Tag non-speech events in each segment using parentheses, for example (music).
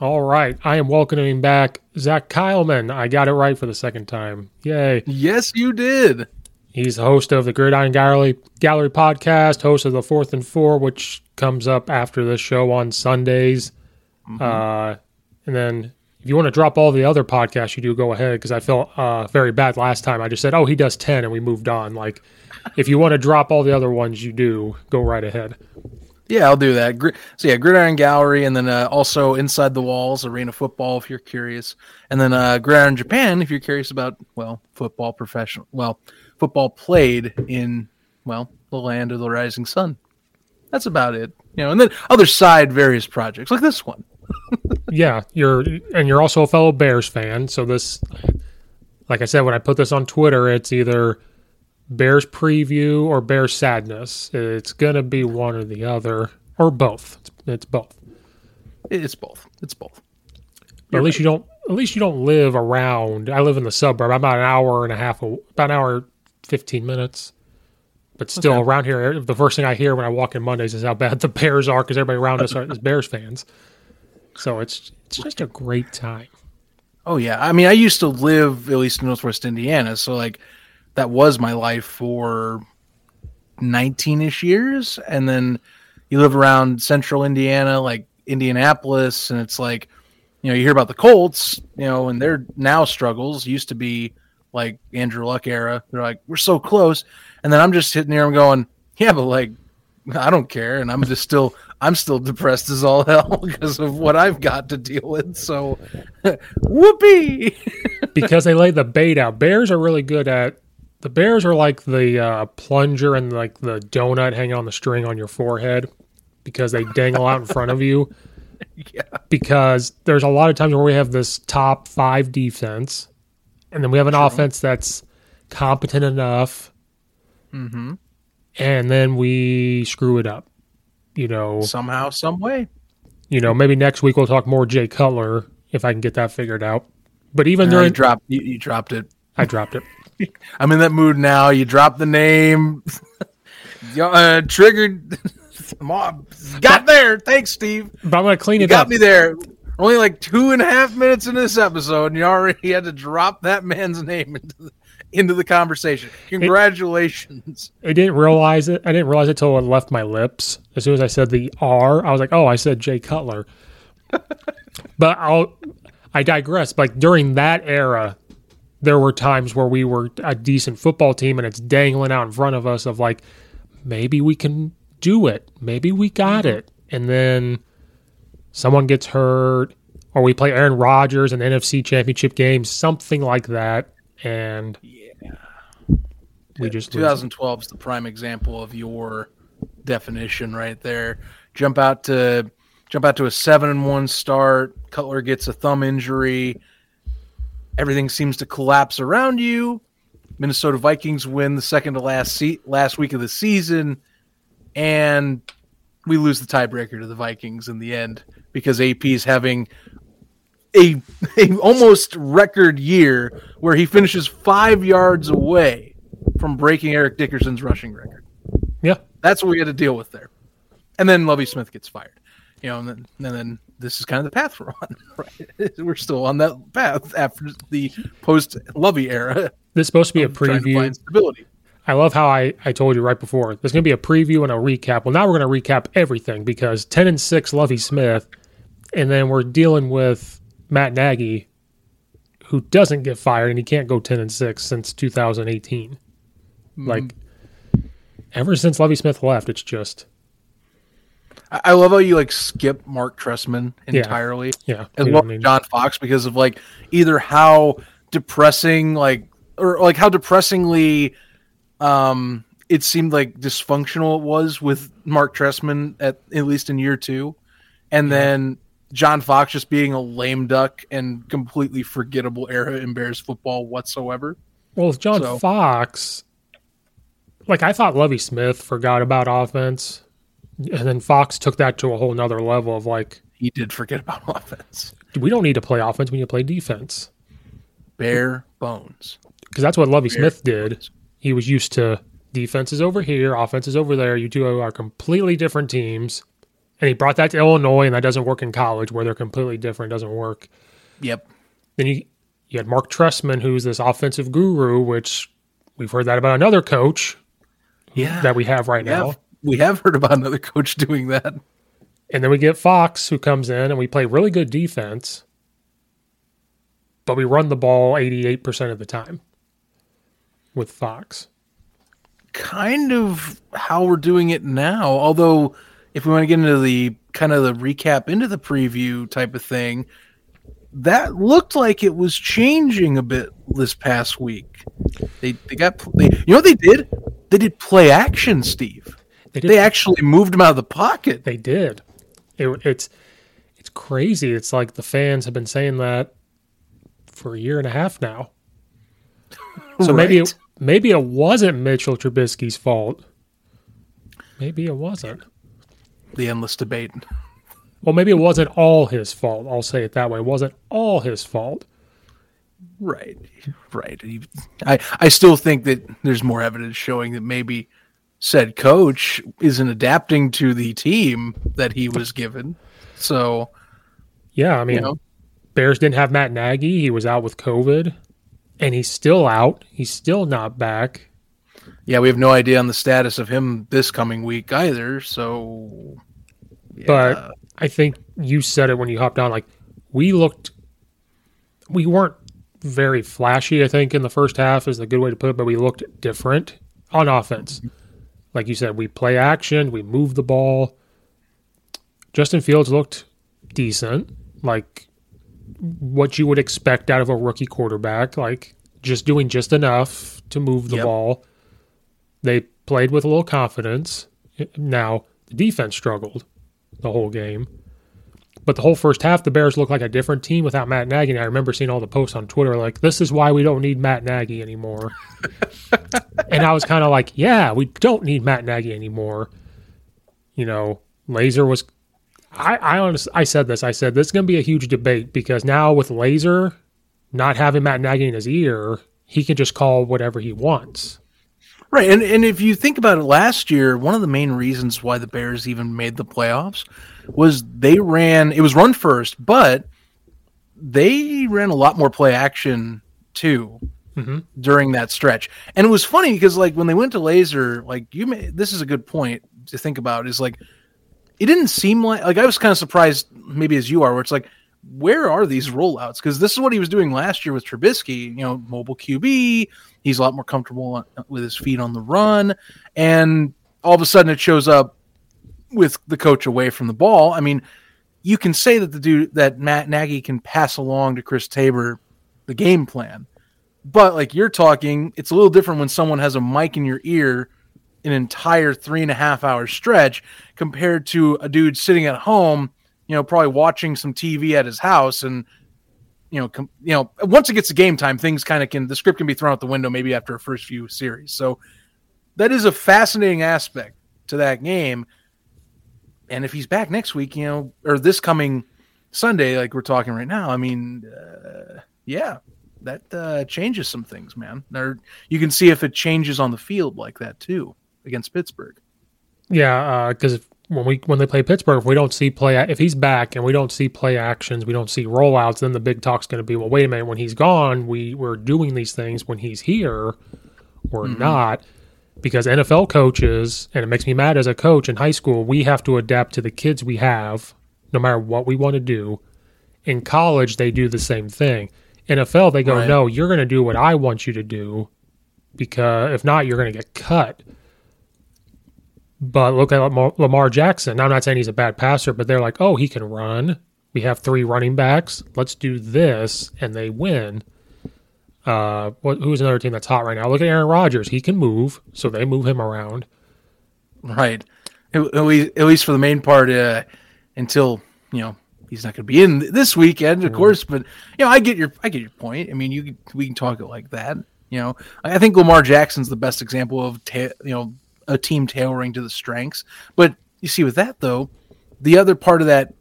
All right. I am welcoming back Zach Keilman. I got it right for the second time. Yay. Yes, you did. He's the host of the Gridiron Gallery, Gallery podcast, host of the Fourth and Four, which comes up after the show on Sundays. Mm-hmm. Uh, and then if you want to drop all the other podcasts you do, go ahead because I felt uh, very bad last time. I just said, oh, he does 10 and we moved on. Like, if you want to drop all the other ones you do, go right ahead. Yeah, I'll do that. So yeah, Gridiron Gallery, and then uh, also Inside the Walls, Arena Football, if you're curious, and then uh, Gridiron Japan, if you're curious about well, football professional, well, football played in well, the land of the rising sun. That's about it, you know. And then other side various projects like this one. (laughs) yeah, you're and you're also a fellow Bears fan, so this, like I said, when I put this on Twitter, it's either Bears preview or Bears sadness. It's gonna be one or the other or both. It's, it's both. It's both. It's both. at least you don't. At least you don't live around. I live in the suburb. I'm about an hour and a half. About an hour, fifteen minutes. But still, okay. around here, the first thing I hear when I walk in Mondays is how bad the Bears are because everybody around us are is Bears fans. So it's it's just a great time. Oh yeah, I mean, I used to live at least in Northwest Indiana, so like that was my life for 19ish years. And then you live around central indiana like indianapolis and it's like you know you hear about the colts you know and their now struggles used to be like andrew luck era. They're like we're so close. And then i'm just sitting here and going yeah but like i don't care. And i'm just still i'm still depressed as all (laughs) hell because of what i've got to deal with. So (laughs) whoopee! (laughs) Because they lay the bait out. Bears are really good at the bears are like the uh, plunger and like the donut hanging on the string on your forehead because they dangle out in front of you. (laughs) Yeah. Because there's a lot of times where we have this top five defense, and then we have an True. offense that's competent enough, mm-hmm. and then we screw it up. You know, somehow, some way. You know, maybe next week we'll talk more Jay Cutler if I can get that figured out. But even uh, during you dropped, you, you dropped it. I dropped it. (laughs) I'm in that mood now. You drop the name. (laughs) uh, triggered. (laughs) Mom got there. Thanks, Steve. But I'm gonna clean you it got up. me there. Only like two and a half minutes in this episode, and you already had to drop that man's name into the, into the conversation. Congratulations. It, I didn't realize it. I didn't realize it until it left my lips. As soon as I said the R, I was like, "Oh, I said Jay Cutler." but I'll. I digress. Like during that era, there were times where we were a decent football team and it's dangling out in front of us of like maybe we can do it. Maybe we got mm-hmm. it. And then someone gets hurt or we play Aaron Rodgers in NFC championship game something like that and yeah. we just 2012 is the prime example of your definition right there. Jump out to jump out to a 7 and 1 start. Cutler gets a thumb injury everything seems to collapse around you. Minnesota Vikings win the second to last seat last week of the season, and we lose the tiebreaker to the Vikings in the end because AP is having a, a almost record year where he finishes five yards away from breaking Eric Dickerson's rushing record. Yeah. That's what we had to deal with there. And then Lovie Smith gets fired. You know, and then, and then this is kind of the path we're on. (laughs) Right? We're still on that path after the post Lovie era. This is supposed to be a preview. stability. I love how I, I told you right before. There's going to be a preview and a recap. Well, now we're going to recap everything because 10 and 6 Lovie Smith, and then we're dealing with Matt Nagy, who doesn't get fired, and he can't go 10 and 6 since 2018. Mm-hmm. Like, ever since Lovie Smith left, it's just, I love how you like skip Marc Trestman entirely. yeah. as well as John Fox because of like either how depressing like or like how depressingly um it seemed like dysfunctional it was with Marc Trestman at at least in year two, and then John Fox just being a lame duck and completely forgettable era in Bears football whatsoever. Well, John So- Fox, like I thought Lovie Smith forgot about offense, and then Fox took that to a whole nother level of like, He did forget about (laughs) offense, we don't need to play offense, we need to play defense. bare bones. Because that's what Lovie Smith did. He was used to defenses over here, offenses over there. You two are completely different teams. And he brought that to Illinois, and that doesn't work in college where they're completely different, doesn't work. Yep. Then you, you had Marc Trestman, who's this offensive guru, which we've heard that about another coach Yeah. that we have right now. We have heard about another coach doing that. And then we get Fox, who comes in, and we play really good defense, but we run the ball 88% of the time with Fox. kind of how we're doing it now. Although, if we want to get into the kind of the recap into the preview type of thing, that looked like it was changing a bit this past week. They they got they, you know what they did? They did play action, Steve. They did They actually moved him out of the pocket. They did. It, it's it's crazy. It's like the fans have been saying that for a year and a half now. (laughs) So maybe it, maybe it wasn't Mitchell Trubisky's fault. Maybe it wasn't. the endless debate. Well, maybe it wasn't all his fault. I'll say it that way. It wasn't all his fault. Right, right. I I still think that there's more evidence showing that maybe said coach isn't adapting to the team that he was given. So Yeah, I mean, you know, Bears didn't have Matt Nagy. He was out with COVID, and he's still out. He's still not back. yeah, we have no idea on the status of him this coming week either. So, But I think you said it when you hopped on. Like we looked, we weren't very flashy. I think in the first half is a good way to put it, but we looked different on offense. Mm-hmm. Like you said, we play action, we move the ball. Justin Fields looked decent, like what you would expect out of a rookie quarterback, like just doing just enough to move the Yep. ball. They played with a little confidence. Now, the defense struggled the whole game. But the whole first half, the Bears looked like a different team without Matt Nagy. And I remember seeing all the posts on Twitter like, this is why we don't need Matt Nagy anymore. (laughs) and I was kind of like, yeah, we don't need Matt Nagy anymore. You know, Lazor was. I, I honestly, I said this. I said this is going to be a huge debate because now with Lazor not having Matt Nagy in his ear, he can just call whatever he wants. right. And and if you think about it, last year, one of the main reasons why the Bears even made the playoffs was they ran. It was run first, but they ran a lot more play action too. Mhm. during that stretch. And it was funny because like when they went to Lazor, like you may this is a good point to think about is like it didn't seem like like I was kind of surprised maybe as you are where it's like where are these rollouts? Because this is what he was doing last year with Trubisky, you know, mobile QB. He's a lot more comfortable on, with his feet on the run, and all of a sudden it shows up with the coach away from the ball. I mean, you can say that the dude that Matt Nagy can pass along to Chris Tabor the game plan, but like you're talking, it's a little different when someone has a mic in your ear an entire three and a half hour stretch compared to a dude sitting at home, you know, probably watching some TV at his house and you know, com- you know, once it gets to game time, things kind of can the script can be thrown out the window maybe after a first few series. So that is a fascinating aspect to that game. And if he's back next week, you know, or this coming Sunday, like we're talking right now, I mean, uh, yeah, that uh, changes some things, man. Or you can see if it changes on the field like that too against Pittsburgh. Yeah, because uh, when we when they play Pittsburgh, if we don't see play, if he's back and we don't see play actions, we don't see rollouts, then the big talk's going to be, well, wait a minute, when he's gone, we we're doing these things. When he's here, we're mm-hmm. not. Because NFL coaches, and it makes me mad as a coach in high school, we have to adapt to the kids we have, no matter what we want to do. In college, they do the same thing. NFL, they go, right. no, you're going to do what I want you to do, because if not, you're going to get cut. But look at Lamar Jackson. I'm not saying he's a bad passer, but they're like, oh, he can run. We have three running backs. Let's do this, and they win. Uh, what, who's another team that's hot right now? Look at Aaron Rodgers. He can move, so they move him around. Right. At, least, at least for the main part, uh, until you know he's not going to be in this weekend, of mm. course. But you know, I get your I get your point. I mean, you we can talk it like that. You know, I think Lamar Jackson's the best example of ta- you know a team tailoring to the strengths. But you see, with that though, the other part of that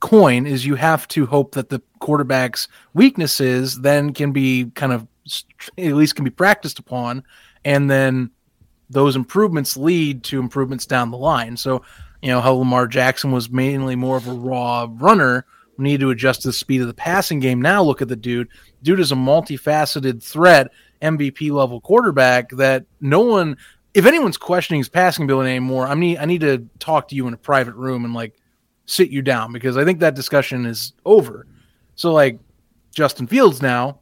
coin is you have to hope that the quarterback's weaknesses then can be kind of at least can be practiced upon, and then those improvements lead to improvements down the line. So, you know, how Lamar Jackson was mainly more of a raw runner, we need to adjust the speed of the passing game. Now look at the dude. Dude is a multifaceted threat, MVP level quarterback that no one if anyone's questioning his passing ability anymore, I need I need to talk to you in a private room and like sit you down because I think that discussion is over. So like Justin Fields now,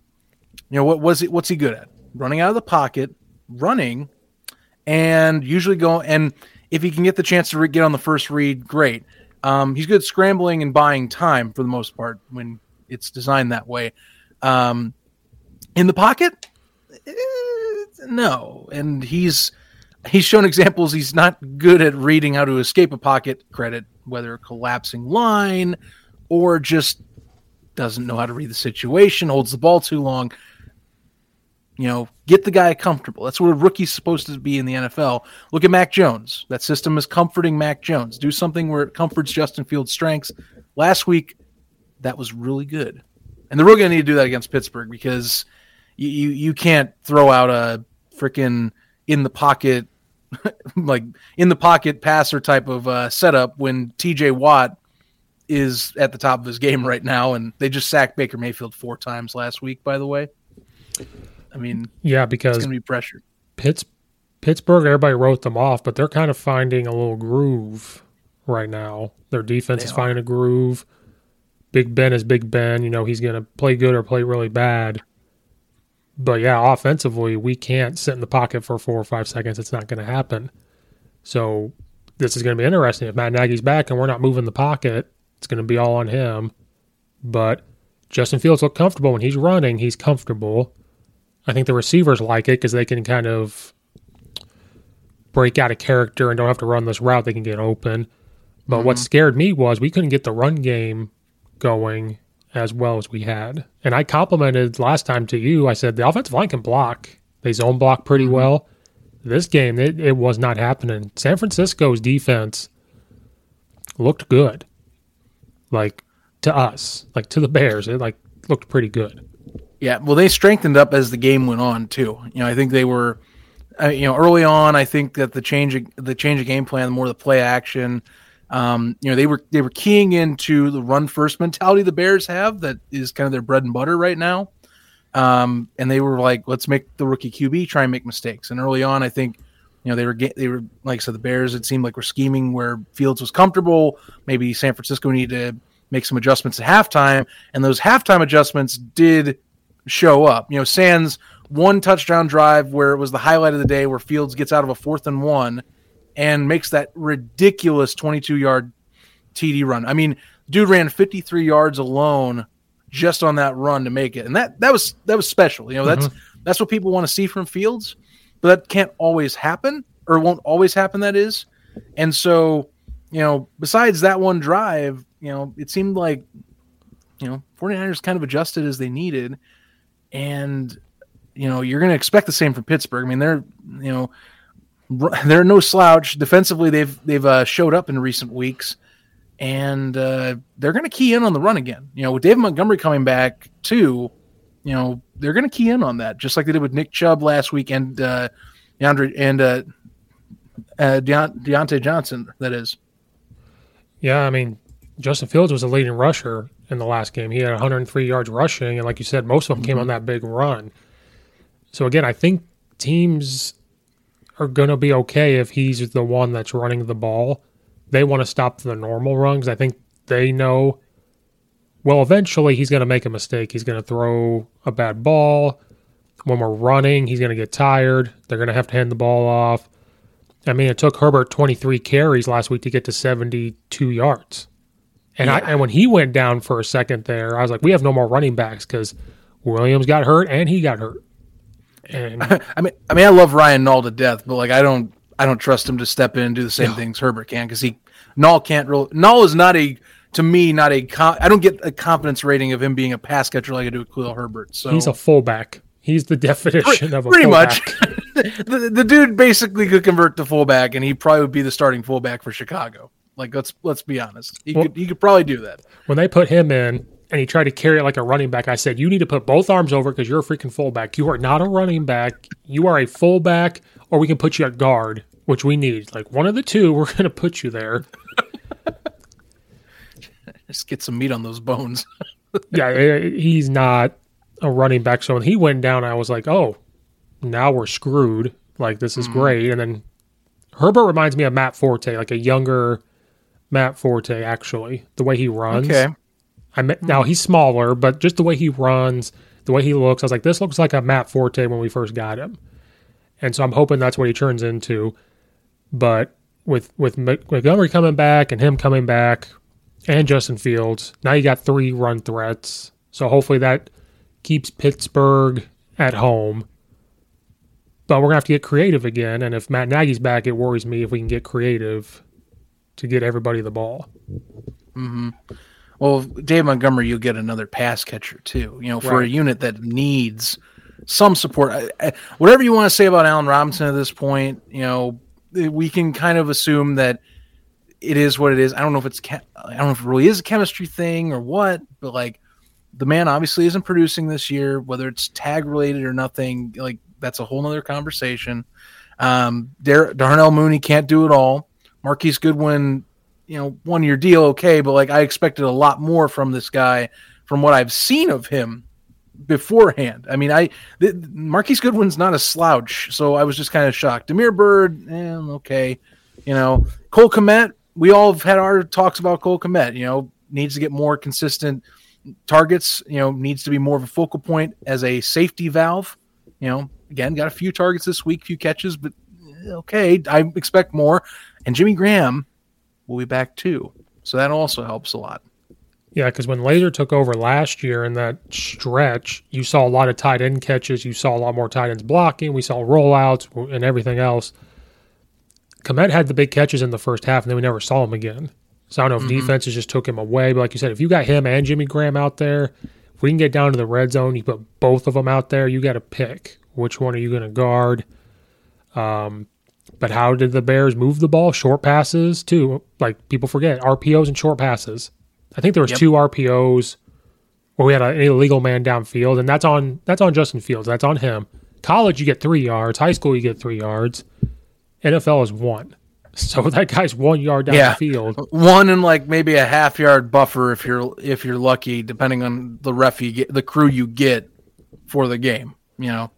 you know what was it? What's he good at? Running out of the pocket, running, and usually go and if he can get the chance to re- get on the first read, great. Um, he's good at scrambling and buying time for the most part when it's designed that way. Um, in the pocket, eh, no, and he's he's shown examples he's not good at reading how to escape a pocket credit, whether collapsing line or just doesn't know how to read the situation, holds the ball too long. You know, get the guy comfortable. That's what a rookie's supposed to be in the NFL. Look at Mac Jones. That system is comforting Mac Jones. Do something where it comforts Justin Fields' strengths. Last week, that was really good. And they're really going to need to do that against Pittsburgh because you, you, you can't throw out a freaking – in the pocket, (laughs) like in the pocket passer type of uh, setup when TJ Watt is at the top of his game right now, and they just sacked Baker Mayfield four times last week. By the way, I mean, yeah, because it's going to be pressure. Pitts, Pittsburgh, everybody wrote them off, but they're kind of finding a little groove right now. Their defense they is are. finding a groove. Big Ben is Big Ben. You know, he's going to play good or play really bad. But yeah, offensively, we can't sit in the pocket for four or five seconds. It's not going to happen. So this is going to be interesting. If Matt Nagy's back and we're not moving the pocket, it's going to be all on him. But Justin Fields look comfortable when he's running. He's comfortable. I think the receivers like it because they can kind of break out of character and don't have to run this route. They can get open. But mm-hmm. what scared me was we couldn't get the run game going as well as we had. And I complimented last time to you. I said the offensive line can block. They zone block pretty mm-hmm. well. This game, it, it was not happening. San Francisco's defense looked good. Like to us, like to the Bears, it like looked pretty good. Yeah, well, they strengthened up as the game went on too. You know, I think they were, uh, you know, early on. I think that the change, the change of game plan, the more the play action, um, you know, they were they were keying into the run first mentality the Bears have that is kind of their bread and butter right now. Um, and they were like, let's make the rookie QB try and make mistakes. And early on, I think, you know, they were they were like I said, the Bears. It seemed like were scheming where Fields was comfortable. Maybe San Francisco needed to make some adjustments at halftime, and those halftime adjustments did show up. You know, Sands one touchdown drive where it was the highlight of the day, where Fields gets out of a fourth and one and makes that ridiculous 22 yard TD run. I mean, dude ran 53 yards alone just on that run to make it. And that that was that was special. You know, that's mm-hmm. that's what people want to see from Fields, but that can't always happen or won't always happen that is. And so, you know, besides that one drive, you know, it seemed like you know, 49ers kind of adjusted as they needed and you know, you're going to expect the same from Pittsburgh. I mean, they're, you know, (laughs) they're no slouch defensively. They've they've uh, showed up in recent weeks. and uh, they're going to key in on the run again. You know, with David Montgomery coming back too, you know they're going to key in on that, just like they did with Nick Chubb last week and uh, DeAndre and uh, uh, Deont- Diontae Johnson. That is, Yeah, I mean, Justin Fields was a leading rusher in the last game. He had 103 yards rushing, and like you said, most of them came on mm-hmm. that big run. So again, I think teams are going to be okay if he's the one that's running the ball. They want to stop the normal runs. I think they know. Well, eventually he's going to make a mistake. He's going to throw a bad ball. When we're running, he's going to get tired. They're going to have to hand the ball off. I mean, it took Herbert 23 carries last week to get to 72 yards. And I and when he went down for a second there, I was like, we have no more running backs because Williams got hurt and he got hurt. And (laughs) I mean, I mean, I love Ryan Nall to death, but like, I don't, I don't trust him to step in and do the same things Herbert can because he Nall can't really. Nall is not a to me not a. I don't get a confidence rating of him being a pass catcher like I do with Khalil Herbert. So he's a fullback. He's the (laughs) definition of a fullback. pretty fullback. much. the, the dude basically could convert to fullback, and he probably would be the starting fullback for Chicago. Like let's let's be honest, he Well- could he could probably do that. When they put him in and he tried to carry it like a running back, I said, you need to put both arms over because you're a freaking fullback. You are not a running back. You are a fullback, or we can put you at guard, which we need. Like one of the two, (laughs) we're going to put you there. (laughs) Just get some meat on those bones. (laughs) yeah, eh, he's not a running back. So when he went down, I was like, oh, now we're screwed. Like this is Mm-hmm. great. And then Herbert reminds me of Matt Forte, like a younger Matt Forte. Actually, the way he runs. Okay. I met, now hmm. he's smaller, but just the way he runs, the way he looks, I was like, this looks like a Matt Forte when we first got him. And so I'm hoping that's what he turns into. But with with Montgomery coming back and him coming back, and Justin Fields, now you got three run threats. So hopefully that keeps Pittsburgh at home. But we're gonna have to get creative again. And if Matt Nagy's back, it worries me if we can get creative to get everybody the ball. Well, Dave Montgomery, you'll get another pass catcher too. You know, for a unit that needs some support. I, I, whatever you want to say about Allen Robinson at this point, you know, we can kind of assume that it is what it is. I don't know if it's I don't know if it really is a chemistry thing or what, but like the man obviously isn't producing this year, whether it's tag related or nothing. Like that's a whole nother conversation. Um, Dar- Darnell Mooney can't do it all. Marquise Goodwin, you know, one year deal, okay, but like I expected a lot more from this guy from what I've seen of him beforehand. I mean, I th- Marquise Goodwin's not a slouch, so I was just kind of shocked. Damiere Byrd, eh, okay, you know, Cole Kmet. We all have had our talks about Cole Kmet. You know, needs to get more consistent targets. You know, needs to be more of a focal point as a safety valve. You know, again, got a few targets this week, few catches, but eh, okay, I expect more. And Jimmy Graham will be back too, so that also helps a lot. Yeah, because when Lazor took over last year in that stretch, you saw a lot of tight end catches. You saw a lot more tight ends blocking. We saw rollouts and everything else. Kmet had the big catches in the first half, and then we never saw him again. So I don't know if defenses just took him away. But like you said, if you got him and Jimmy Graham out there, if we can get down to the red zone, you put both of them out there, you got to pick which one are you going to guard. Um, but how did the Bears move the ball? Short passes too. Like people forget RPOs and short passes. I think there was Yep. two RPOs where we had an illegal man downfield, and that's on that's on Justin Fields. That's on him. College, you get three yards. High school, you get three yards. NFL is one. (laughs) So that guy's one yard down Yeah. the field. one and like maybe a half yard buffer if you're if you're lucky, depending on the ref you get, the crew you get for the game. You know,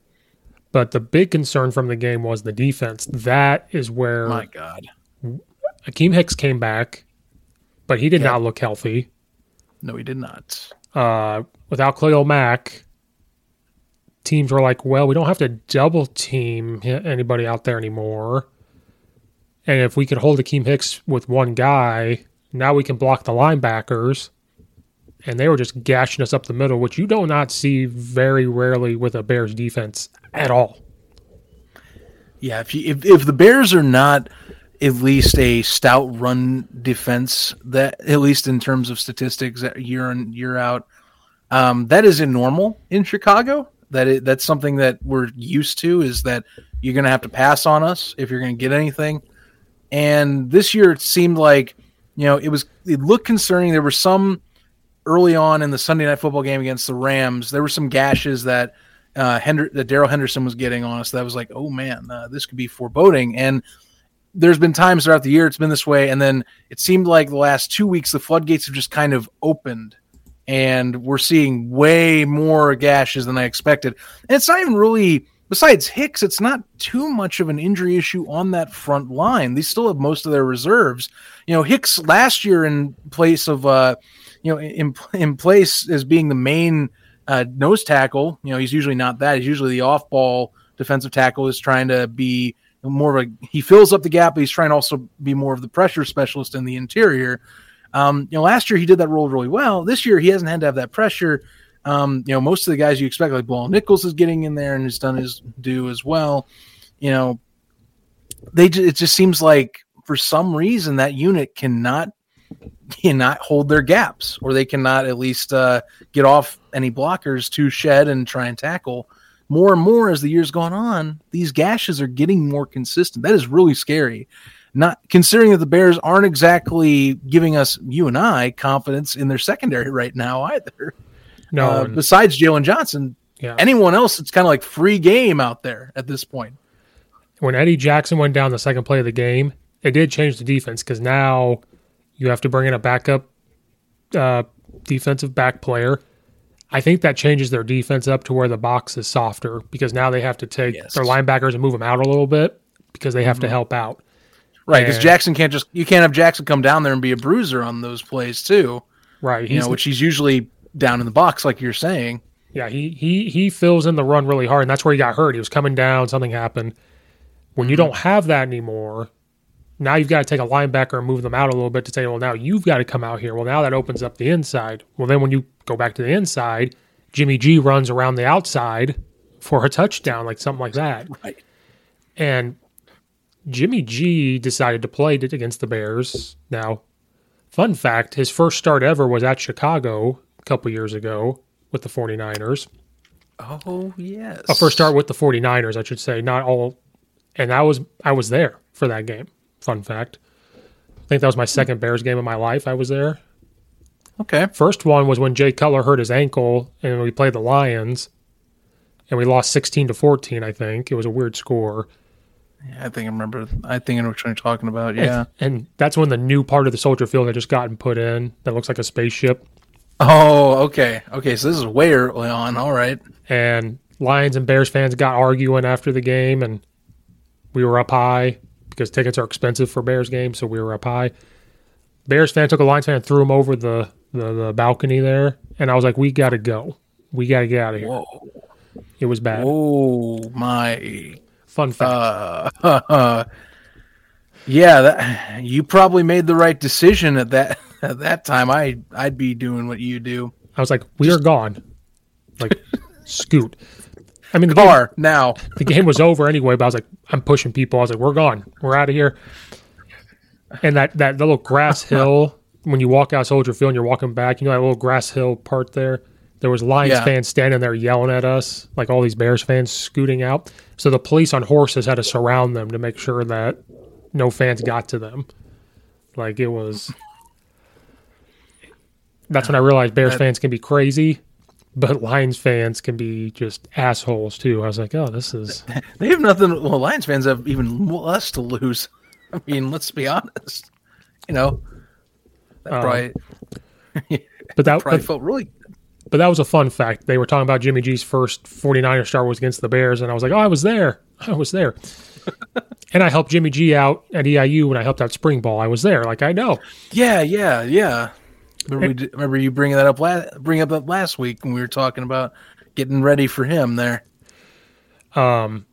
But the big concern from the game was the defense. That is where my God, Akiem Hicks came back, but he did Yeah. not look healthy. no, he did not. uh, without Khalil Mack, teams were like, well, we don't have to double team anybody out there anymore. And if we could hold Akiem Hicks with one guy, now we can block the linebackers. And they were just gashing us up the middle, which you do not see very rarely with a Bears defense at all. Yeah, if you if, if the Bears are not at least a stout run defense, that at least in terms of statistics, year in year out, um, that is in normal in Chicago. That is, that's something that we're used to. Is that you're going to have to pass on us if you're going to get anything. And this year, it seemed like you know, it was it looked concerning. There were some early on in the Sunday night football game against the Rams. There were some gashes that uh, Hender- that Darrell Henderson was getting on us. That was like, oh man, uh, this could be foreboding. And there's been times throughout the year it's been this way, and then it seemed like the last two weeks the floodgates have just kind of opened, and we're seeing way more gashes than I expected. And it's not even really besides Hicks, it's not too much of an injury issue on that front line. They still have most of their reserves. You know, Hicks last year in place of uh, you know, in in place as being the main uh, nose tackle. You know, he's usually not that. He's usually the off ball defensive tackle is trying to be more of a he fills up the gap, but he's trying to also be more of the pressure specialist in the interior. Um, you know, last year he did that role really well. This year he hasn't had to have that pressure. Um, you know, most of the guys you expect, like Bilal Nichols, is getting in there and has done his due as well. You know, they it just seems like for some reason that unit cannot cannot hold their gaps, or they cannot at least uh, get off any blockers to shed and try and tackle. More and more as the years gone on, these gashes are getting more consistent. That is really scary. Not considering that the Bears aren't exactly giving us you and I confidence in their secondary right now either. No, Uh, besides Jaylon Johnson, yeah. anyone else, it's kind of like free game out there at this point. when Eddie Jackson went down the second play of the game, it did change the defense because now you have to bring in a backup uh, defensive back player. I think that changes their defense up to where the box is softer because now they have to take Yes. their linebackers and move them out a little bit because they have to help out. Right, because Jackson can't just you can't have Jackson come down there and be a bruiser on those plays too. Right. You know, which he's usually down in the box, like you're saying. yeah, he, he he fills in the run really hard, and that's where he got hurt. He was coming down, something happened. When you don't have that anymore, now you've got to take a linebacker and move them out a little bit to say, well, now you've got to come out here. Well, now that opens up the inside. Well, then when you go back to the inside, Jimmy G runs around the outside for a touchdown, like something like that. (laughs) Right. And Jimmy G decided to play it against the Bears. Now, fun fact his first start ever was at Chicago a couple years ago with the 49ers. Oh yes. A first start with the 49ers, I should say, not all. And I was I was there for that game. Fun fact. I think that was my second Bears game of my life. I was there. Okay. First one was when Jay Cutler hurt his ankle and we played the Lions and we lost 16 to 14, I think. It was a weird score. Yeah, I think I remember. I think I know what you're talking about. Yeah. And that's when the new part of the soldier field had just gotten put in that looks like a spaceship. Oh, okay. Okay. So this is way early on. All right. And Lions and Bears fans got arguing after the game, and we were up high because tickets are expensive for Bears games, so we were up high. Bears fan took a Lions fan and threw him over the, the, the balcony there, and I was like, "We got to go. We got to get out of here." Whoa. It was bad. Oh my. Fun fact. Uh, (laughs) yeah. That you probably made the right decision at that (laughs) at that time. I I'd be doing what you do. I was like, "We are gone." Like, (laughs) scoot. I mean, the game, now. the game was over anyway, but I was like, I'm pushing people. I was like, we're gone. We're out of here. And that, that little grass (laughs) hill, when you walk out Soldier Field and you're walking back, you know that little grass hill part there? There was Lions Yeah. fans standing there yelling at us, like all these Bears fans scooting out. So the police on horses had to surround them to make sure that no fans got to them. Like it was. That's when I realized Bears That- fans can be crazy, but Lions fans can be just assholes too. I was like, oh, this is. (laughs) They have nothing. Well, Lions fans have even less to lose. (laughs) I mean, let's be honest. You know, that Um, probably (laughs) But that, probably felt really. but that was a fun fact. They were talking about Jimmy G's first 49er start was against the Bears, and I was like, oh, I was there. I was there. and I helped Jimmy G out at EIU when I helped out Spring Ball. I was there. Like, I know. Yeah, yeah, yeah. Remember, we remember you bringing that up last bring up that last week when we were talking about getting ready for him there. Um,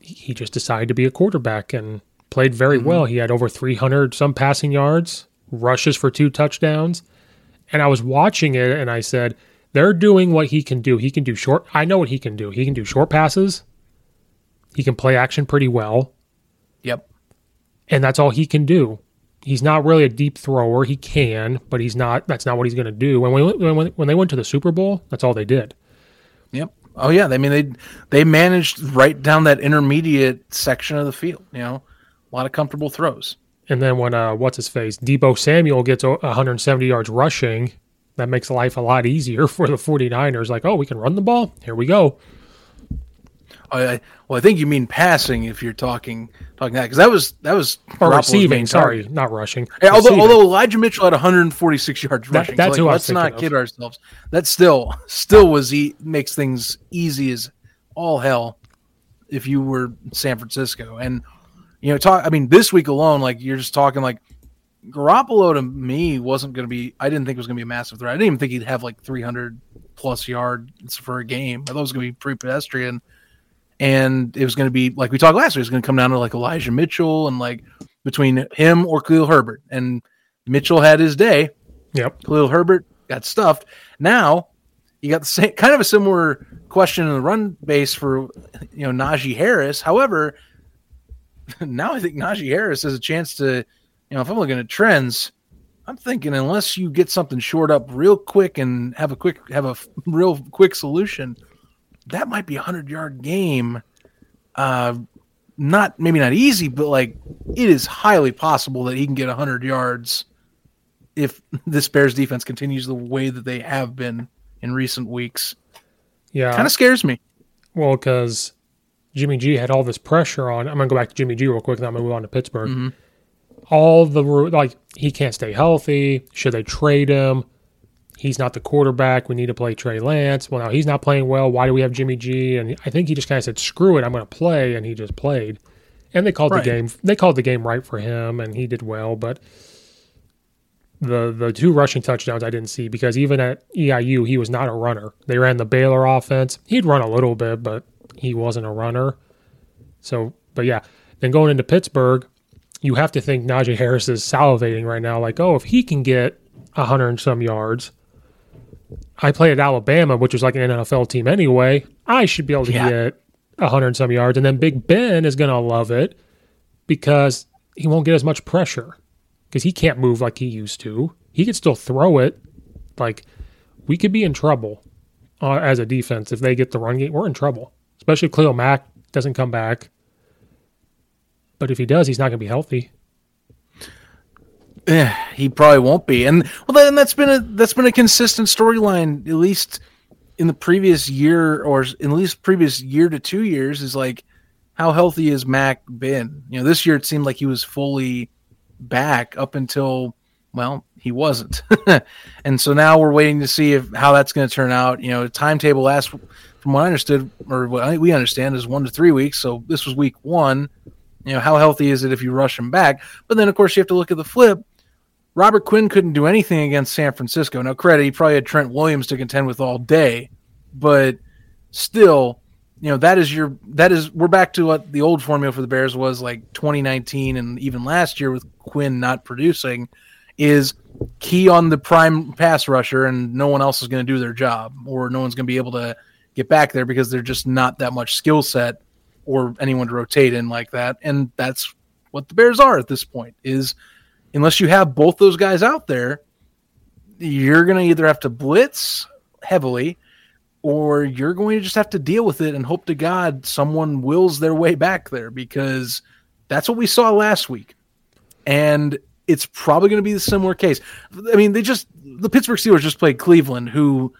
he just decided to be a quarterback and played very well. He had over 300 some passing yards, rushes for two touchdowns. And I was watching it and I said, they're doing what he can do. He can do short. I know what he can do. He can do short passes. He can play action pretty well. Yep. and that's all he can do. He's not really a deep thrower. He can, but he's not. That's not what he's going to do. When we when when they went to the Super Bowl, that's all they did. Yep. Oh yeah. I mean they they managed right down that intermediate section of the field. You know, a lot of comfortable throws. And then when uh, what's his face, Deebo Samuel gets 170 yards rushing, that makes life a lot easier (laughs) for the 49ers. Like, oh, we can run the ball. Here we go. I, I- well, I think you mean passing if you're talking talking that because that was that was Or Garoppolo's receiving, sorry, not rushing. Yeah, although, although Elijah Mitchell had 146 yards That- rushing, that's so like, let's not of. kid ourselves. That still still was e- makes things easy as all hell if you were San Francisco. And you know, talk. I mean, this week alone, like you're just talking like Garoppolo to me wasn't going to be. I didn't think it was going to be a massive threat. I didn't even think he'd have like 300 plus yards for a game. I thought it was going to be pretty pedestrian. And it was going to be like we talked last week. It was going to come down to like Elijah Mitchell and like between him or Khalil Herbert. And Mitchell had his day. Yep. Khalil Herbert got stuffed. Now you got the same kind of a similar question in the run base for you know Najee Harris. However, (laughs) now I think Najee Harris has a chance to, you know, if I'm looking at trends, I'm thinking unless you get something short up real quick and have a quick have a real quick solution, that might be a hundred yard game. Uh, not maybe not easy, but like it is highly possible that he can get a hundred yards if (laughs) this Bears defense continues the way that they have been in recent weeks. Yeah. Kind of scares me. Well, because Jimmy G had all this pressure on. I'm gonna go back to Jimmy G real quick, then I'm gonna move on to Pittsburgh. All the like he can't stay healthy. Should they trade him? He's not the quarterback. We need to play Trey Lance. Well, now he's not playing well. Why do we have Jimmy G? And I think he just kind of said, "Screw it, I'm going to play," and he just played. And they called Right. the game. They called the game right for him, and he did well. But the the two rushing touchdowns I didn't see because even at EIU he was not a runner. They ran the Baylor offense. He'd run a little bit, but he wasn't a runner. So, but yeah, then going into Pittsburgh, you have to think Najee Harris is salivating right now. Like, oh, if he can get a hundred and some yards, I play at Alabama, which is like an NFL team anyway. I should be able to Yeah. get a hundred and some yards, and then Big Ben is gonna love it because he won't get as much pressure because he can't move like he used to. He could still throw it. Like we could be in trouble uh, as a defense if they get the run game. We're in trouble, especially if Khalil Mack doesn't come back. But if he does, he's not going to be healthy. Eh, he probably won't be. And well, then that's been a that's been a consistent storyline, at least in the previous year, or at least previous year to two years, is like how healthy has Mack been? You know, this year it seemed like he was fully back up until well, he wasn't, (laughs) and so now we're waiting to see if how that's going to turn out. You know, the timetable last, from what I understood, or what we understand, is one to three weeks. So this was week one. You know, how healthy is it if you rush him back? But then, of course, you have to look at the flip. Robert Quinn couldn't do anything against San Francisco. Now, credit, he probably had Trent Williams to contend with all day, but still, you know, that is your that is we're back to what the old formula for the Bears was like 2019 and even last year with Quinn not producing is key on the prime pass rusher and no one else is going to do their job or no one's going to be able to get back there because they're just not that much skill set or anyone to rotate in like that and that's what the Bears are at this point is unless you have both those guys out there, you're going to either have to blitz heavily or you're going to just have to deal with it and hope to God someone wills their way back there because that's what we saw last week. And it's probably going to be the similar case. I mean, they just, the Pittsburgh Steelers just played Cleveland, who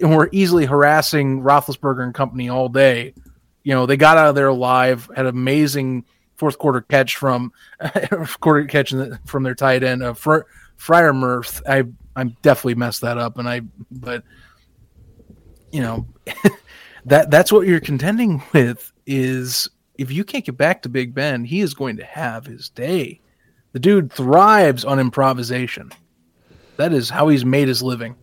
were easily harassing Roethlisberger and company all day. You know, they got out of there alive, had amazing fourth quarter catch from (laughs) quarter catch in the, from their tight end, uh, Fr- Freiermuth. I I definitely messed that up, and I but you know (laughs) that that's what you're contending with is if you can't get back to Big Ben, he is going to have his day. The dude thrives on improvisation. That is how he's made his living.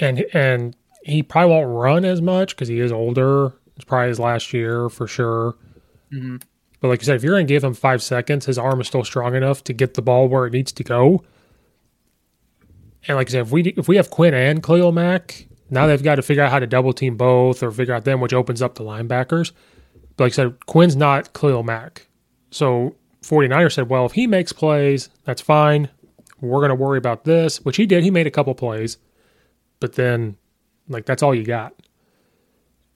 and and he probably won't run as much because he is older. It's probably his last year for sure. But like you said, if you're going to give him five seconds, his arm is still strong enough to get the ball where it needs to go. And like I said, if we if we have Quinn and Khalil Mack, now they've got to figure out how to double team both or figure out them, which opens up the linebackers. But like I said, Quinn's not Khalil Mack. So 49ers said, well, if he makes plays, that's fine. We're going to worry about this, which he did. He made a couple plays but then like that's all you got.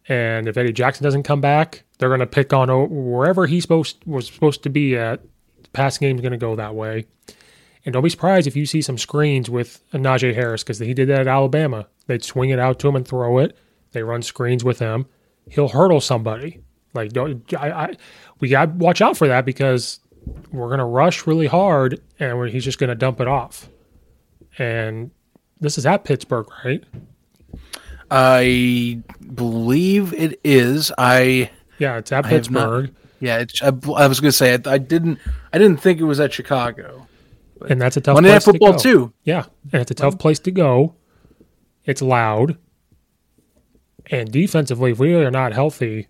And if Eddie Jackson doesn't come back, they're going to pick on wherever he's supposed was supposed to be at The passing game's going to go that way. And don't be surprised if you see some screens with Najee Harris because he did that at Alabama. They'd swing it out to him and throw it. They run screens with him. He'll hurdle somebody. Like don't I, I we got to watch out for that because we're going to rush really hard and he's just going to dump it off. And this is at Pittsburgh, right? I believe it is. I yeah, it's at I have not- Pittsburgh, yeah. It's, I, I was going to say I, I didn't. I didn't think it was at Chicago. and that's a tough Monday Night place to Football go. too. Yeah, and it's a tough place to go. It's loud, and defensively, if we are not healthy,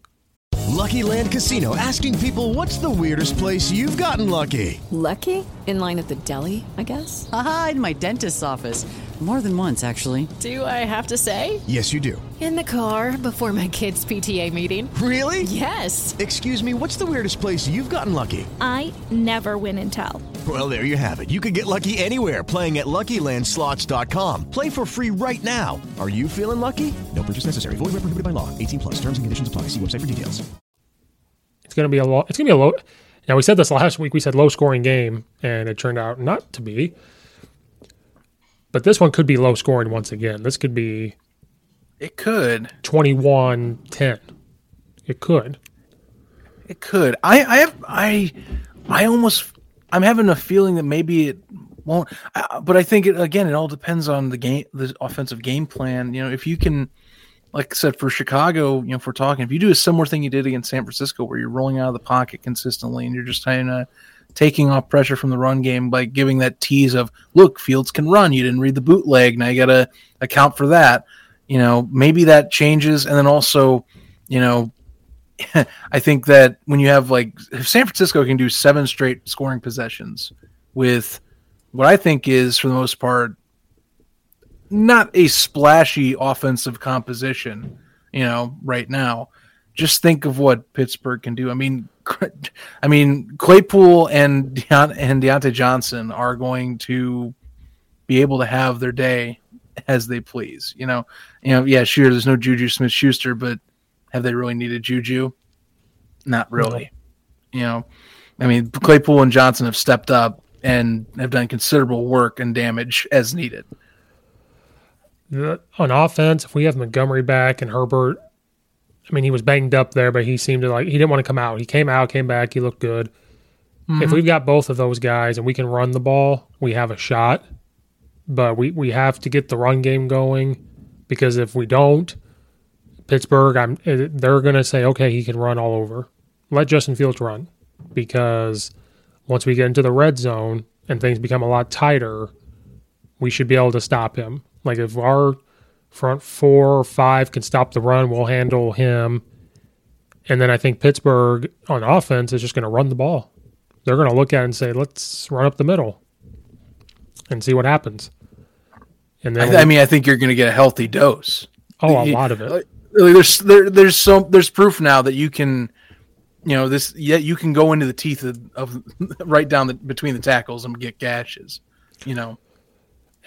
Lucky Land Casino asking people what's the weirdest place you've gotten lucky? Lucky? In line at the deli, I guess? Aha, in my dentist's office. More than once, actually. Do I have to say? Yes, you do. In the car before my kids' PTA meeting. Really? Yes. Excuse me, what's the weirdest place you've gotten lucky? I never win and tell. Well, there you have it. You can get lucky anywhere playing at LuckyLandSlots.com. Play for free right now. Are you feeling lucky? No purchase necessary. Void where prohibited by law. 18 plus. Terms and conditions apply. See website for details. it's going to be a lot. It's going to be a low. Now we said this last week. We said low scoring game, and it turned out not to be. But this one could be low scoring once again. This could be It could. 21-10. It could. It could. I. I have. I. I almost. I'm having a feeling that maybe it won't. But I think it again. It all depends on the game, the offensive game plan. You know, if you can, like I said, for Chicago, you know, if we're talking, if you do a similar thing you did against San Francisco, where you're rolling out of the pocket consistently and you're just trying of taking off pressure from the run game by giving that tease of, look, Fields can run. You didn't read the bootleg. Now you got to account for that. You know, maybe that changes, and then also, you know, (laughs) I think that when you have like if San Francisco can do seven straight scoring possessions with what I think is for the most part not a splashy offensive composition, you know, right now. Just think of what Pittsburgh can do. I mean, (laughs) I mean Claypool and Deont- and Diontae Johnson are going to be able to have their day as they please. You know, you know, yeah, sure. There's no Juju Smith Schuster, but have they really needed Juju? Not really. You know, I mean, Claypool and Johnson have stepped up and have done considerable work and damage as needed. On offense, if we have Montgomery back and Herbert, I mean, he was banged up there, but he seemed to like he didn't want to come out. He came out, came back, he looked good. If we've got both of those guys and we can run the ball, we have a shot. But we, we have to get the run game going because if we don't, Pittsburgh, I'm eh, they're going to say, okay, he can run all over. Let Justin Fields run because once we get into the red zone and things become a lot tighter, we should be able to stop him. Like if our front four or five can stop the run, we'll handle him. And then I think Pittsburgh on offense is just going to run the ball. They're going to look at it and say, let's run up the middle and see what happens. And then, I, I mean, I think you're going to get a healthy dose. oh, a lot of it. There's there, there's so there's proof now that you can, you know, this yeah you can go into the teeth of, of (laughs) right down the between the tackles and get gashes. You know,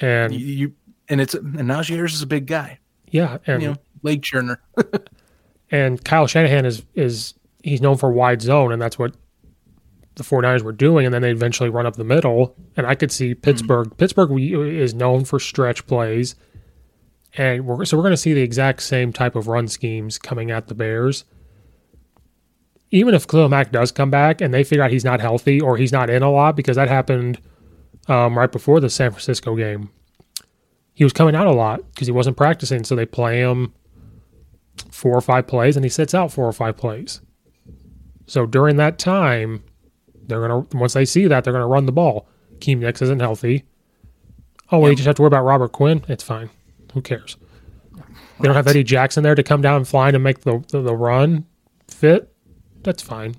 And you, you and it's and Najee Harris is a big guy. yeah, and You know, leg churner. (laughs) and Kyle Shanahan is is he's known for wide zone, and that's what the 49ers were doing. And then they eventually run up the middle, and I could see Pittsburgh. Pittsburgh we- is known for stretch plays, and we're so we're going to see the exact same type of run schemes coming at the Bears. Even if Khalil Mack does come back and they figure out he's not healthy or he's not in a lot, because that happened um, right before the San Francisco game. He was coming out a lot because he wasn't practicing, so they play him four or five plays and he sits out four or five plays. So during that time, they're gonna once they see that they're gonna run the ball. Keem Hicks isn't healthy. Oh, well, you just have to worry about Robert Quinn. It's fine. Who cares? They don't have Eddie Jackson there to come down flying and make the, the, the run fit. That's fine.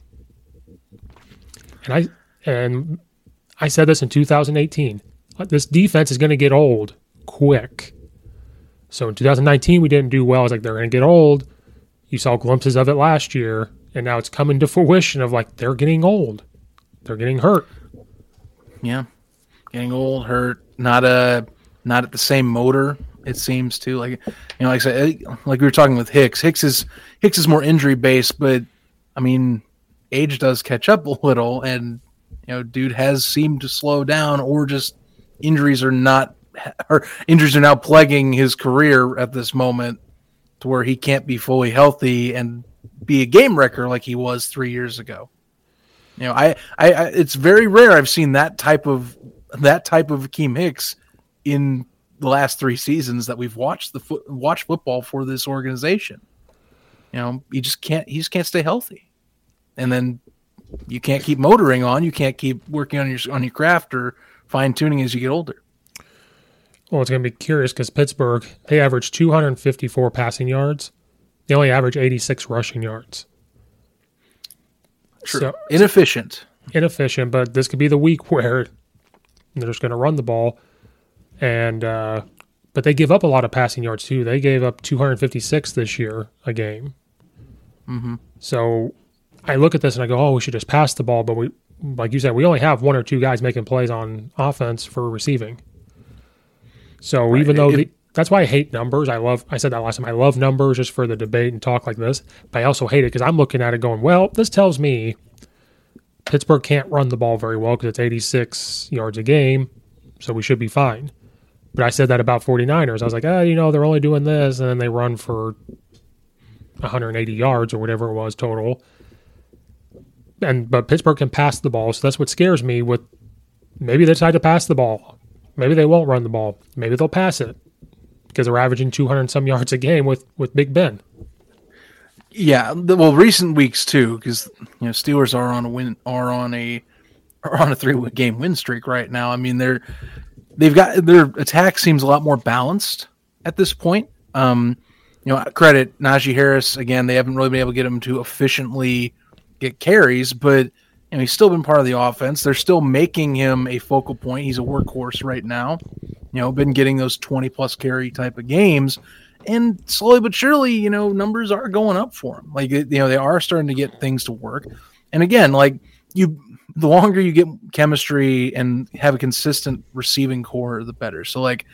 And I and I said this in 2018. This defense is going to get old quick. So in 2019, we didn't do well. It's like, they're going to get old. You saw glimpses of it last year, and now it's coming to fruition of like they're getting old. They're getting hurt. yeah, getting old, hurt, not a not at the same motor. It seems to like you know, like I said, eh, like we were talking with Hicks. Hicks is Hicks is more injury based, but I mean, age does catch up (laughs) a little, and You know, dude has seemed to slow down, or just injuries are not, (laughs) or injuries are now plaguing his career at this moment, to where he can't be fully healthy and be a game wrecker like he was three years ago. You know, I, I, I it's very rare I've seen that type of that type of Akiem Hicks in the last three seasons that we've watched the fo- watch football for this organization. You know, you just can't he just can't stay healthy, and then you can't keep motoring on. You can't keep working on your on your craft or fine tuning as you get older. Well, it's going to be curious because Pittsburgh they average 254 passing yards. They only average 86 rushing yards. True. So, inefficient. Inefficient, but this could be the week (laughs) where they're just going to run the ball, and uh, but they give up a lot of passing yards too. They gave up 256 this year a game. Mm-hmm. So I look at this and I go, oh, we should just pass the ball, but we, like you said, we only have one or two guys making plays on offense for receiving. So right. even though it, the, that's why I hate numbers. I love. I said that last time. I love numbers just for the debate and talk like this. But I also hate it because I'm looking at it going, well, this tells me Pittsburgh can't run the ball very well because it's 86 yards a game, so we should be fine. But I said that about 49ers. I was like, oh, you know, they're only doing this, and then they run for 180 yards or whatever it was total. And but Pittsburgh can pass the ball, so that's what scares me. With maybe they decide to pass the ball, maybe they won't run the ball, maybe they'll pass it because they're averaging 200 some yards a game with with Big Ben. Yeah, well, recent weeks too, because you know Steelers are on a win are on a are on a three game win streak right now. I mean, they're they've got their attack seems a lot more balanced at this point. Um, you know, credit Najee Harris again. They haven't really been able to get him to efficiently get carries, but know, he's still been part of the offense. They're still making him a focal point. He's a workhorse right now. You know, been getting those 20 plus carry type of games. And slowly but surely, you know, numbers are going up for him. Like, you know, they are starting to get things to work. And again, like you, the longer you get chemistry and have a consistent receiving core, the better. So, like,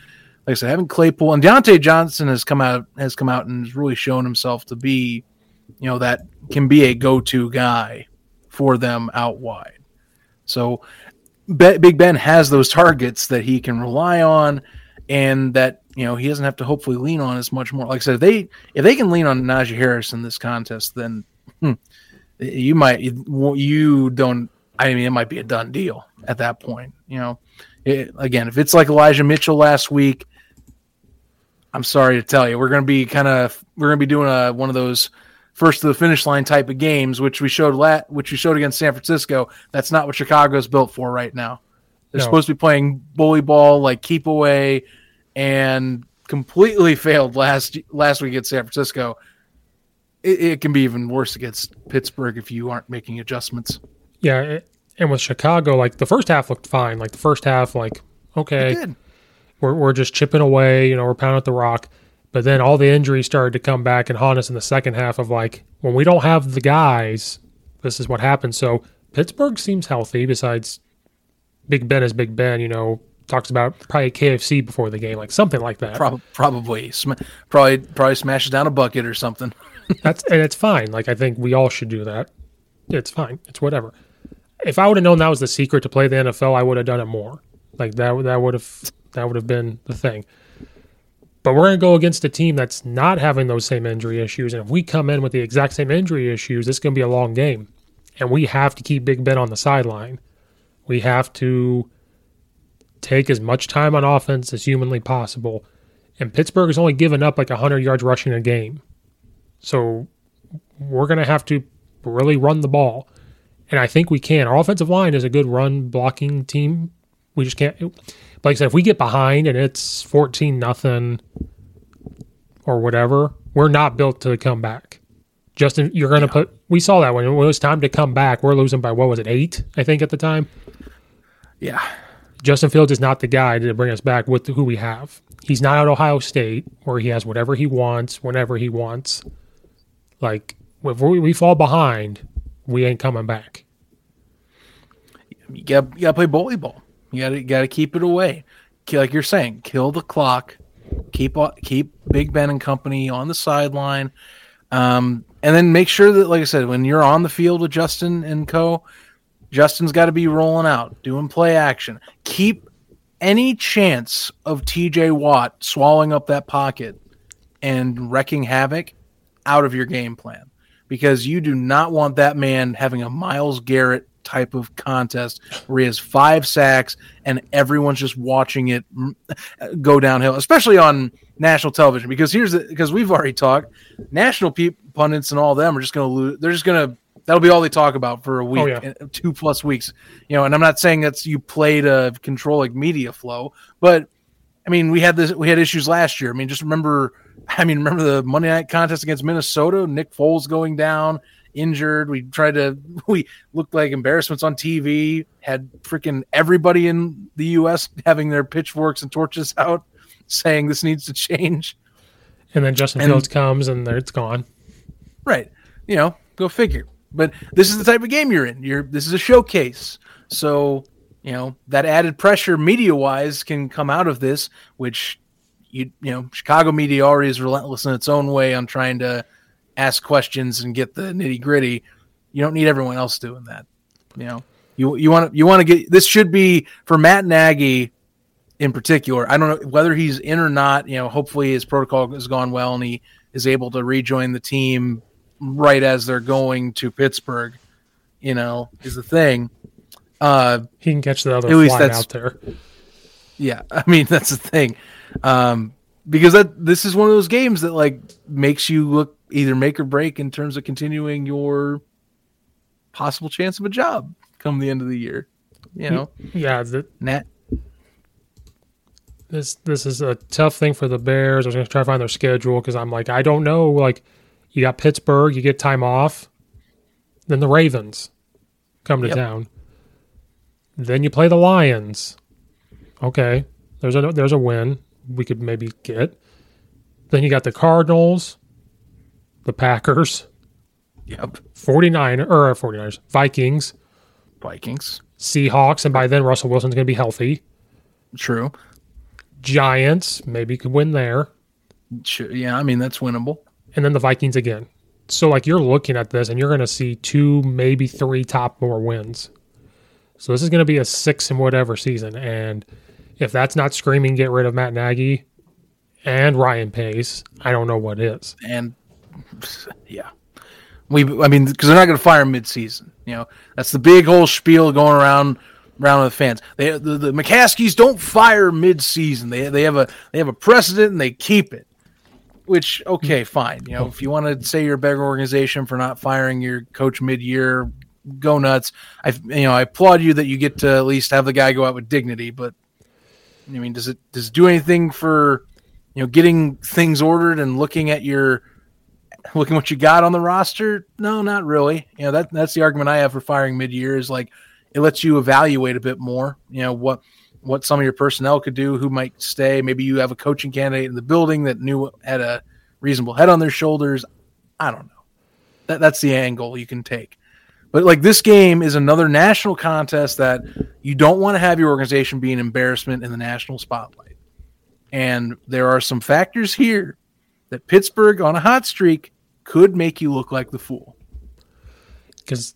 like I said, having Claypool and Diontae Johnson has come out has come out and has really shown himself to be, you know, that can be a go-to guy for them out wide. So Big Ben has those targets that he can rely on, and that you know he doesn't have to hopefully lean on as much more. Like I said, if they if they can lean on Najee Harris in this contest, then hmm, you might you don't. I mean, it might be a done deal at that point. You know, it, again, if it's like Elijah Mitchell last week, I'm sorry to tell you, we're going to be kind of we're going to be doing a one of those first to the finish line type of games, which we showed lat, which we showed against San Francisco. That's not what Chicago's built for right now. They're no. supposed to be playing bully ball, like keep away, and completely (laughs) failed last last week at San Francisco. It, it can be even worse against Pittsburgh if you aren't making adjustments. Yeah, and with Chicago, like the first half looked fine. Like the first half, like okay, we're we're just chipping away. You know, we're pounding at the rock. But then all the injuries started to come back and haunt us in the second half of like, when we don't have the guys, this is what happens. So Pittsburgh seems healthy besides Big Ben is Big Ben, you know, talks about probably KFC before the game, like something like that. Pro- probably, probably, probably smashes down a bucket or something. (laughs) That's and it's fine. Like I think we all should do that. It's fine. It's whatever. If I would have known that was the secret to play the NFL, I would have done it more. Like that. That would have that would have been the thing. But we're going to go against a team that's not having those same injury issues. And if we come in with the exact same injury issues, it's going to be a long game. And we have to keep Big Ben on the sideline. We have to take as much time on offense as humanly possible. And Pittsburgh has only given up like 100 yards rushing a game. So we're going to have to really run the ball. And I think we can. Our offensive line is a good run blocking team. We just can't like I said, if we get behind and it's 14 nothing or whatever, we're not built to come back. Justin, you're going to yeah. put, we saw that when it was time to come back, we're losing by what was it, eight, I think, at the time? Yeah. Justin Fields is not the guy to bring us back with who we have. He's not at Ohio State where he has whatever he wants, whenever he wants. Like, if we, we fall behind, we ain't coming back. You got, you got to play bully ball. You got to got to keep it away. Like you're saying, kill the clock. Keep keep Big Ben and company on the sideline, um, and then make sure that, like I said, when you're on the field with Justin and Co, Justin's got to be rolling out, doing play action. Keep any chance of TJ Watt swallowing up that pocket and wrecking havoc out of your game plan because you do not want that man having a Myles Garrett type of contest where he has five sacks and everyone's just watching it go downhill, especially on national television. Because here's the because we've already talked, national pe- pundits and all them are just going to lose. They're just going to that'll be all they talk about for a week, Oh, yeah. uh, two plus weeks. You know, and I'm not saying that's you play to control like media flow, but I mean, we had this, we had issues last year. I mean, just remember, (laughs) I mean, remember the Monday night contest against Minnesota, Nick Foles going down injured. We tried to, (laughs) we looked like embarrassments on TV, had freaking everybody in the U.S. having their pitchforks and torches (laughs) out saying this needs to change. And then Justin And- Fields comes and there it's gone. Right. You know, go figure. But this is the type of game you're in. You're this is a showcase. So, you know, that added pressure media wise can come out of this, which you you know, Chicago media already is relentless in its own way on trying to ask questions and get the nitty gritty. You don't need everyone else doing that. You know, you you want to you want to get this should be for Matt Nagy in particular. I don't know whether he's in or not. You know, hopefully his protocol has gone well and he is able to rejoin the team right as they're going to Pittsburgh. You know, is the thing. Uh, He can catch the other At least fly that's- out there. yeah, (laughs) I mean that's the thing, um, because that this is one of those games that like makes you look either make or break in terms of continuing your possible chance of a job come the end of the year. You know, Yeah, the, Nat. this this is a tough thing for the Bears. I was going to try to find their schedule because I'm like, I don't know. Like, you got Pittsburgh, you get time off, then the Ravens come to Yep. town, then you play the Lions. Okay, there's a there's a win we could maybe get. Then you got the Cardinals, the Packers, Yep. 49 or uh, 49ers, Vikings, Vikings. Seahawks, and by then Russell Wilson's going to be healthy. True. Giants, maybe could win there. Sure. Yeah, I mean that's winnable. and then the Vikings again. So like you're looking at this and you're going to see two, maybe three top more wins. So this is going to be a six and whatever season, and if that's not screaming get rid of Matt Nagy and Ryan Pace, I don't know what is. and yeah, we. I mean, because they're not going to fire mid-season. You know, that's the big whole spiel going around around with fans. They the, the McCaskies don't fire mid-season. They they have a they have a precedent and they keep it. Which okay, fine. You know, if you want to say you're a better organization for not firing your coach mid-year, go nuts. I you know I applaud you that you get to at least have the guy go out with dignity. But I mean, does it does it do anything for you know getting things ordered and looking at your looking what you got on the roster? No, not really. You know that that's the argument I have for firing mid year is like it lets you evaluate a bit more. You know what what some of your personnel could do, who might stay. Maybe you have a coaching candidate in the building that knew had a reasonable head on their shoulders. I don't know. That that's the angle you can take. But like this game is another national contest that you don't want to have your organization be an embarrassment in the national spotlight. And there are some factors here that Pittsburgh on a hot streak could make you look like the fool. because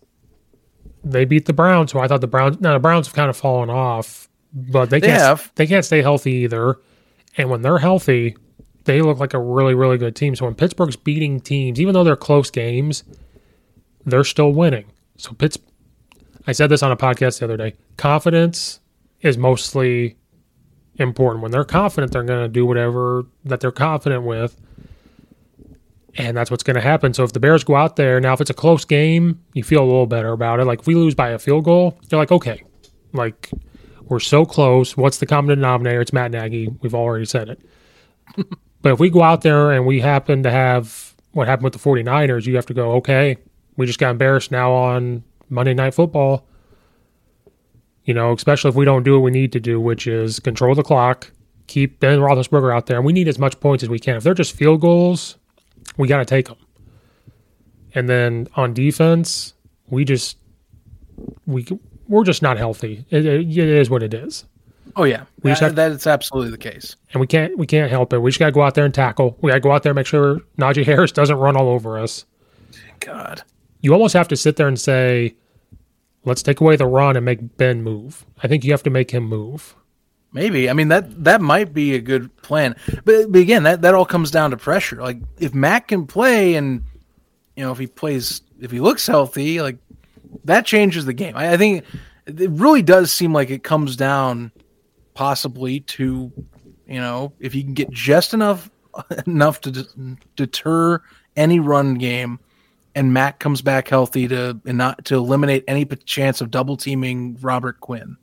they beat the Browns, who I thought the Browns. Now the Browns have kind of fallen off, but they They can't. have. They can't stay healthy either. And when they're healthy, they look like a really, really good team. So when Pittsburgh's beating teams, even though they're close games, they're still winning. So Pitts. I said this on a podcast the other day. Confidence is mostly important. When they're confident, they're going to do whatever that they're confident with. And that's what's going to happen. So if the Bears go out there now, if it's a close game, you feel a little better about it. Like if we lose by a field goal, you're like, okay, like we're so close. What's the common denominator? It's Matt Nagy. We've already said it. (laughs) but if we go out there and we happen to have what happened with the 49ers, you have to go, okay, we just got embarrassed now on Monday Night Football. You know, especially if we don't do what we need to do, which is control the clock, keep Ben Roethlisberger out there, and we need as much points as we can. If they're just field goals, we got to take them. And then on defense, we just we we're just not healthy. It, it, it is what it is, Oh yeah, We that, have- that's absolutely the case. and we can't we can't help it. We just got to go out there and tackle. We got to go out there and make sure Najee Harris doesn't run all over us. God, You almost have to sit there and say, let's take away the run and make Ben move. I think you have to make him move. Maybe. I mean that that might be a good plan. But, but again, that that all comes down to pressure. Like if Mack can play and you know, if he plays if he looks healthy, like that changes the game. I, I think it really does seem like it comes down possibly to you know, if you can get just enough (laughs) enough to d- deter any run game and Mack comes back healthy to and not to eliminate any chance of double teaming Robert Quinn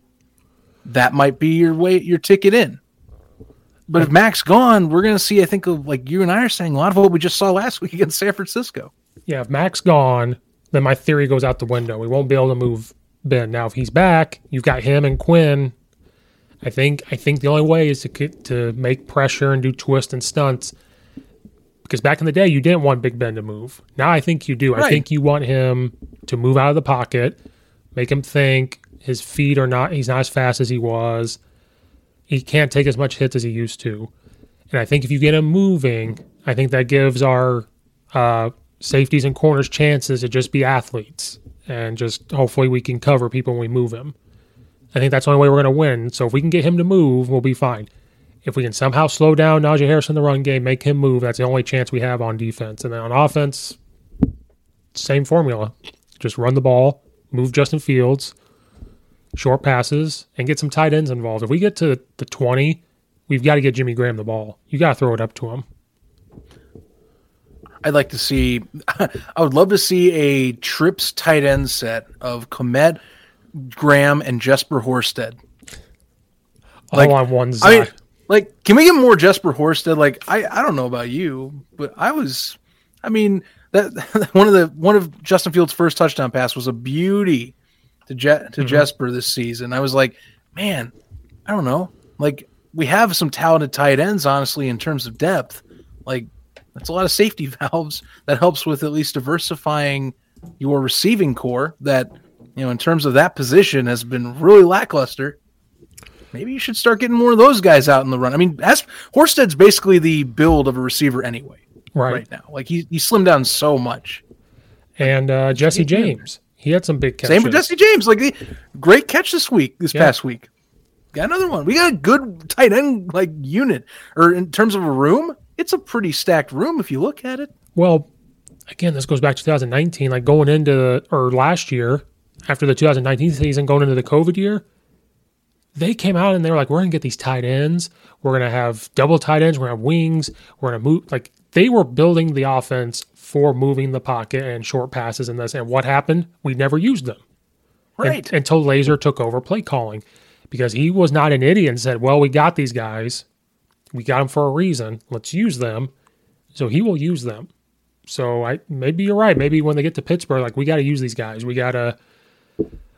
that might be your way your ticket in. But if Mack's gone, we're going to see. I think of like you and I are saying a lot of what we just saw last (laughs) week against San Francisco. Yeah, if Mack's gone, then my theory goes out the window. We won't be able to move Ben. Now, if he's back, you've got him and Quinn. I think I think the only way is to to make pressure and do twists and stunts. Because back in the day, you didn't want Big Ben to move. Now I think you do. Right. I think you want him to move out of the pocket, make him think, his feet are not, he's not as fast as he was. He can't take as much hits as he used to. And I think if you get him moving, I think that gives our uh, safeties and corners chances to just be athletes and just hopefully we can cover people when we move him. I think that's the only way we're going to win. So if we can get him to move, we'll be fine. If we can somehow slow down Najee Harris in the run game, make him move, that's the only chance we have on defense. And then on offense, same formula. Just run the ball, move Justin Fields, short passes, and get some tight ends involved. If we get to the 20, we've got to get Jimmy Graham the ball. You got to throw it up to him. I'd like to see, (laughs) I would love to see a trips tight end set of Kmet, Graham, and Jesper Horsted. Like, All on one side. Like, can we get more Jesper Horsted? Like, I, I don't know about you, but I was, I mean, that (laughs) one of the one of Justin Fields' first touchdown pass was a beauty to Je- to mm-hmm. Jesper this season. I was like, man, I don't know. Like we have some talented tight ends, honestly, in terms of depth. Like that's a lot of safety (laughs) valves that helps with at least diversifying your receiving core. That you know, in terms of that position, has been really lackluster. Maybe you should start getting more of those guys out in the run. I mean, as Horsted's basically the build of a receiver anyway, right, right now. Like he he slimmed down so much. And uh, Jesse James, he had some big catches. Same with Jesse James. Like the, great catch this week, this yeah. past week. Got another one. We got a good tight end like unit. Or in terms of a room, it's a pretty stacked room if you look at it. Well, again, this goes back to 2019. Like going into or last year, after the 2019 season, going into the COVID year, they came out and they were like, "We're gonna get these tight ends. We're gonna have double tight ends. We're gonna have wings. We're gonna move." Like they were building the offense for moving the pocket and short passes and this. And what happened? We never used them. Right. And, until Lazor took over play calling because he was not an idiot and said, well, we got these guys. We got them for a reason. Let's use them. So he will use them. So I maybe you're right. Maybe when they get to Pittsburgh, like we got to use these guys. We got to,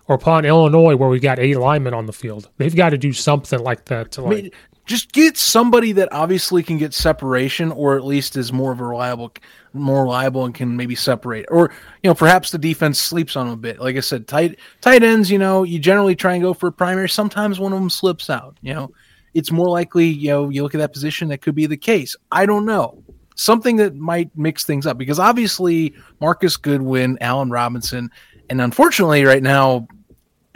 or upon Illinois, where we've got eight linemen on the field, they've got to do something like that to like. I mean, just get somebody that obviously can get separation or at least is more of a reliable more reliable and can maybe separate or you know perhaps the defense sleeps on them a bit. Like i said tight tight ends you know you generally try and go for a primary. Sometimes one of them slips out you know. It's more likely you know you look at that position that could be the case. I don't know. Something that might mix things up because obviously marquise goodwin allen robinson and unfortunately right now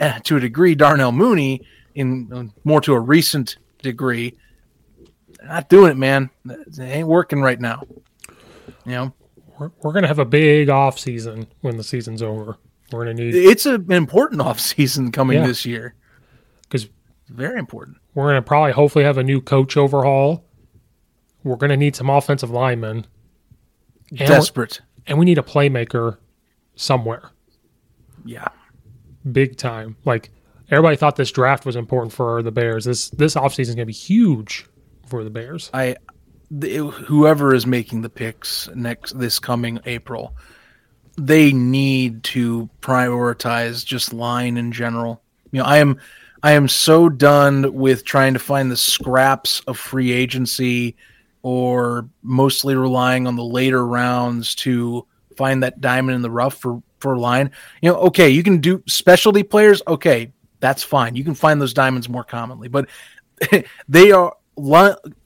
eh, to a degree darnell mooney in more to a recent degree. Not doing it, man. It ain't working right now. You know, we're, we're gonna have a big off season when the season's over. We're gonna need. It's an important off season coming yeah. this year because very important. We're gonna probably hopefully have a new coach overhaul. We're gonna need some offensive linemen. And Desperate, and we need a playmaker somewhere. Yeah, big time. Like everybody thought this draft was important for the Bears. This this offseason is going to be huge for the Bears. I the, whoever is making the picks next this coming April, they need to prioritize just line in general. You know, I am I am so done with trying to find the scraps of free agency or mostly relying on the later rounds to find that diamond in the rough for for line. You know, okay, you can do specialty players. Okay, that's fine. You can find those diamonds more commonly, but (laughs) they are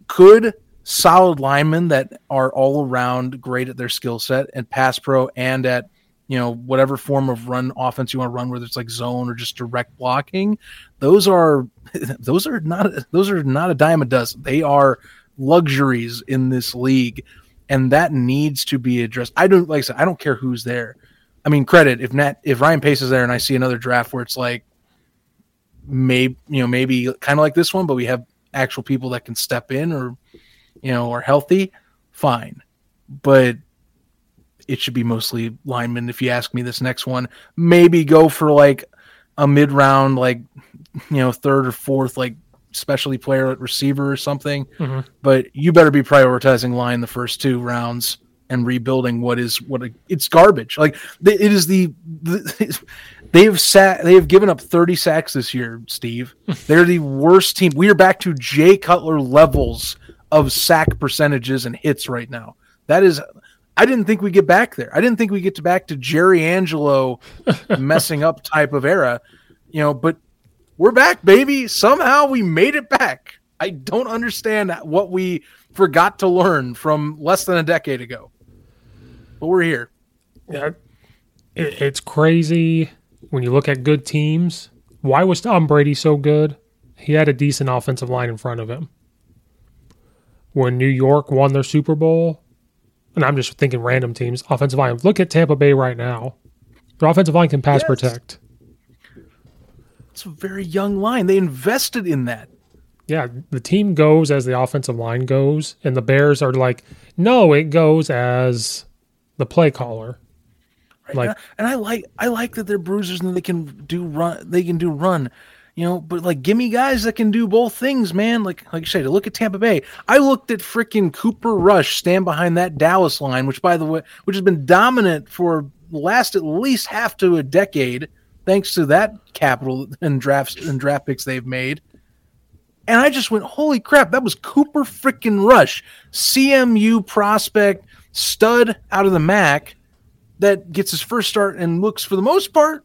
good, solid linemen that are all around great at their skill set and pass pro and at you know, whatever form of run offense you want to run, whether it's like zone or just direct blocking, those are (laughs) those are not those are not a dime a dozen. They are luxuries in this league, and that needs to be addressed. I don't like I said, I don't care who's there. I mean, credit if Nat if Ryan Pace is there, and I see another draft where it's like maybe you know maybe kind of like this one, but we have actual people that can step in or you know are healthy, fine. But it should be mostly linemen. If you ask me this next one, maybe go for like a mid round, like you know third or fourth, like specialty player at receiver or something. Mm-hmm. But you better be prioritizing line the first two rounds and rebuilding what is what a, it's garbage. Like it is the, the (laughs) they have sat they have given up 30 sacks this year, Steve. (laughs) They're the worst team. We are back to Jay Cutler levels of sack percentages and hits right now. That is I didn't think we get back there. I didn't think we get to back to Jerry Angelo (laughs) messing up type of era, you know, but we're back, baby. Somehow we made it back. I don't understand what we forgot to learn from less than a decade ago. But we're here. Yeah, it, it's crazy when you look at good teams. Why was Tom Brady so good? He had a decent offensive line in front of him. When New York won their Super Bowl, and I'm just thinking random teams, offensive line. Look at Tampa Bay right now. Their offensive line can pass Yes. protect. It's a very young line. They invested in that. Yeah, the team goes as the offensive line goes, and the Bears are like, no, it goes as the play caller. Like, and, I, and I like I like that they're bruisers and they can do run they can do run. You know, but like give me guys that can do both things, man. Like like you said, to look at Tampa Bay. I looked at freaking Cooper Rush stand behind that Dallas line, which by the way, which has been dominant for last at least half to a decade, thanks to that capital and drafts and draft picks they've made. And I just went, holy crap, that was Cooper freaking Rush, CMU prospect, stud out of the MAC that gets his first start and looks for the most part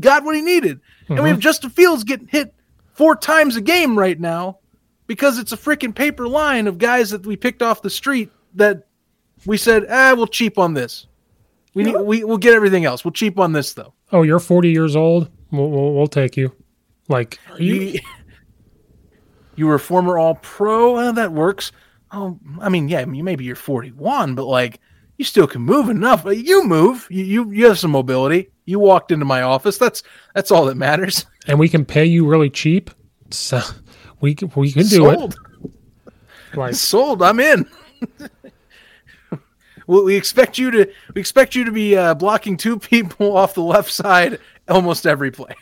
got what he needed. And we have Justin Fields getting hit four times a game right now because it's a freaking paper line of guys that we picked off the street that we said, ah, we'll cheap on this. We need, we we'll get everything else. We'll cheap on this though. Oh, you're 40 years old. We'll, we'll, we'll take you. Like, are you? You, (laughs) were a former All Pro. That works. Oh, I mean, yeah, you maybe you're 41, but like you still can move enough. You move. You, you you have some mobility. You walked into my office. That's that's all that matters. (laughs) and we can pay you really cheap. So we can, we can do Sold. it. Like, Sold. I'm in. (laughs) we expect you to we expect you to be uh, blocking two (laughs) people off the left side almost every play.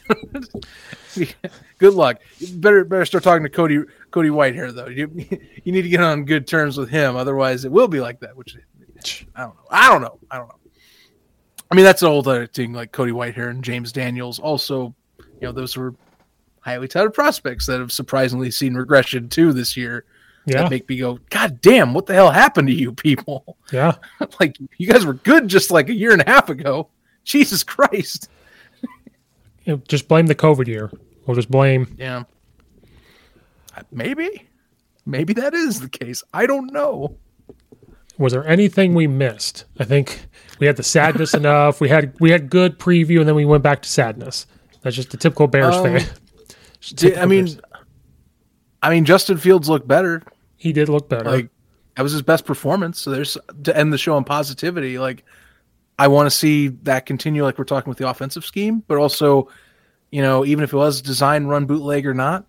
(laughs) good luck. Better better start talking to Cody Cody Whitehair though. You you need to get on good terms with him, otherwise it will be like that. Which I don't know. I don't know. I don't know. I mean, that's whole other thing. Like Cody Whitehair and James Daniels, also, you know, those were highly touted prospects that have surprisingly seen regression too this year. Yeah. That make me go, God damn, what the hell happened to you people? (laughs) yeah. like you guys were good just like a year and a half ago. Jesus Christ. (laughs) You know, just blame the COVID year. We'll just blame. Yeah. Maybe. Maybe that is the case. I don't know. Was there anything we missed? I think we had the sadness (laughs) enough. We had we had good preview, and then we went back to sadness. That's just the typical Bears Um, fan. I mean, Bears. I mean, Justin Fields looked better. he did look better. Like that was his best performance. So there's to end the show on positivity. Like I want to see that continue. Like we're talking with the offensive scheme, but also, you know, even if it was design run bootleg or not,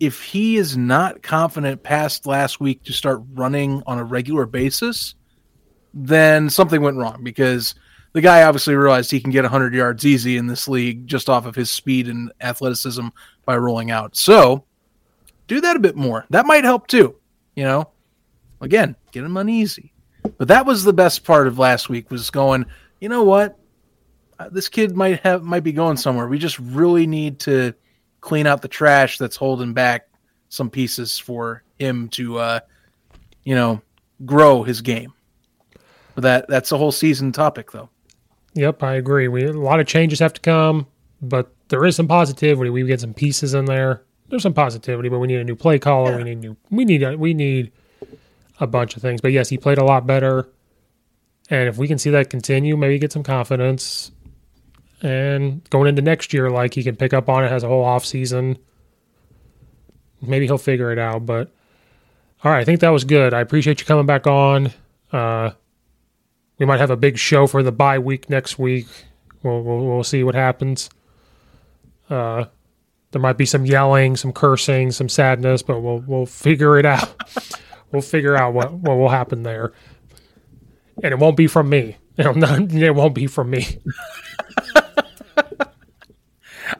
if he is not confident past last week to start running on a regular basis, then something went wrong because the guy obviously realized he can get 100 yards easy in this league just off of his speed and athleticism by rolling out. So do that a bit more. That might help too. You know, again, get him uneasy. But that was the best part of last week was going. You know what? Uh, This kid might have might be going somewhere. We just really need to clean out the trash that's holding back some pieces for him to, uh, you know, grow his game. But that that's a whole season topic, though. Yep, I agree. We a lot of changes have to come, but there is some positivity. We get some pieces in there. There's some positivity, but we need a new play caller. We need new. We need a, we need a bunch of things. But yes, he played a lot better, And if we can see that continue, maybe get some confidence. And going into next year, like he can pick up on it, has a whole off season. Maybe he'll figure it out. But all right, I think that was good. I appreciate you coming back on. Uh, we might have a big show for the bye week next week. We'll we'll, we'll see what happens. Uh, there might be some yelling, some cursing, some sadness, but we'll we'll figure it out. (laughs) we'll figure out what what will happen there, and it won't be from me. (laughs) It won't be from me. (laughs)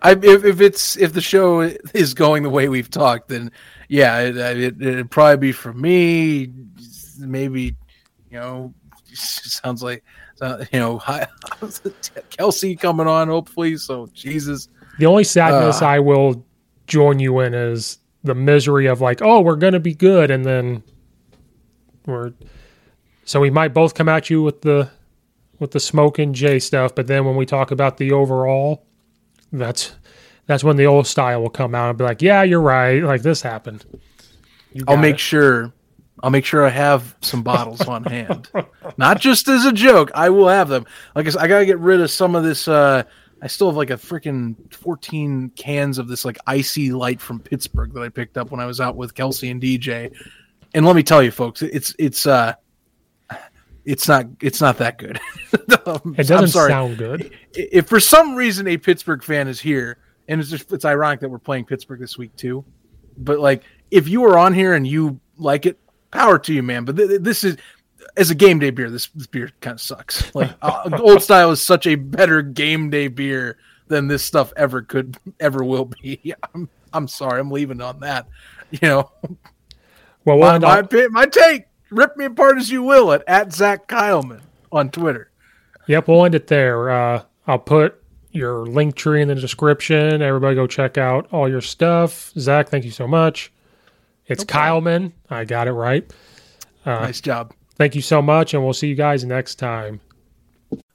I, if, if it's if the show is going the way we've talked, then yeah, it, it, it'd probably be for me. Maybe you know, sounds like uh, you know, Kelsey coming on hopefully. So Jesus, the only sadness Uh. I will join you in is the misery of like, oh, we're gonna be good, and then we're so we might both come at you with the with the smoke and J stuff, but then when we talk about the overall, that's that's when the old style will come out and be like, yeah, you're right, like this happened. I'll make it. sure. I'll make sure I have some bottles on hand, not just as a joke. I will have them. Like I said, I gotta get rid of some of this. uh I still have like a freaking fourteen cans of this like IC Light from Pittsburgh that I picked up when I was out with Kelsey and DJ. And let me tell you, folks, it's it's uh it's not it's not that good. (laughs) Um, It doesn't sound good. If for some reason a Pittsburgh fan is here, and it's just it's ironic that we're playing Pittsburgh this week too, but like if you are on here and you like it, power to you, man. But th- this is as a game day beer, this, this beer kind of sucks. Like uh, (laughs) Old Style is such a better game day beer than this stuff ever could ever will be. (laughs) I'm I'm sorry, I'm leaving on that. You know, Well, my my, my take. Rip me apart as you will at at Zach Keilman on Twitter. Yep, we'll end it there. Uh, I'll put your link tree in the description. Everybody go check out all your stuff. Zach, thank you so much. It's Kyleman. I got it right. Uh, nice job. Thank you so much, and we'll see you guys next time.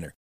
winner.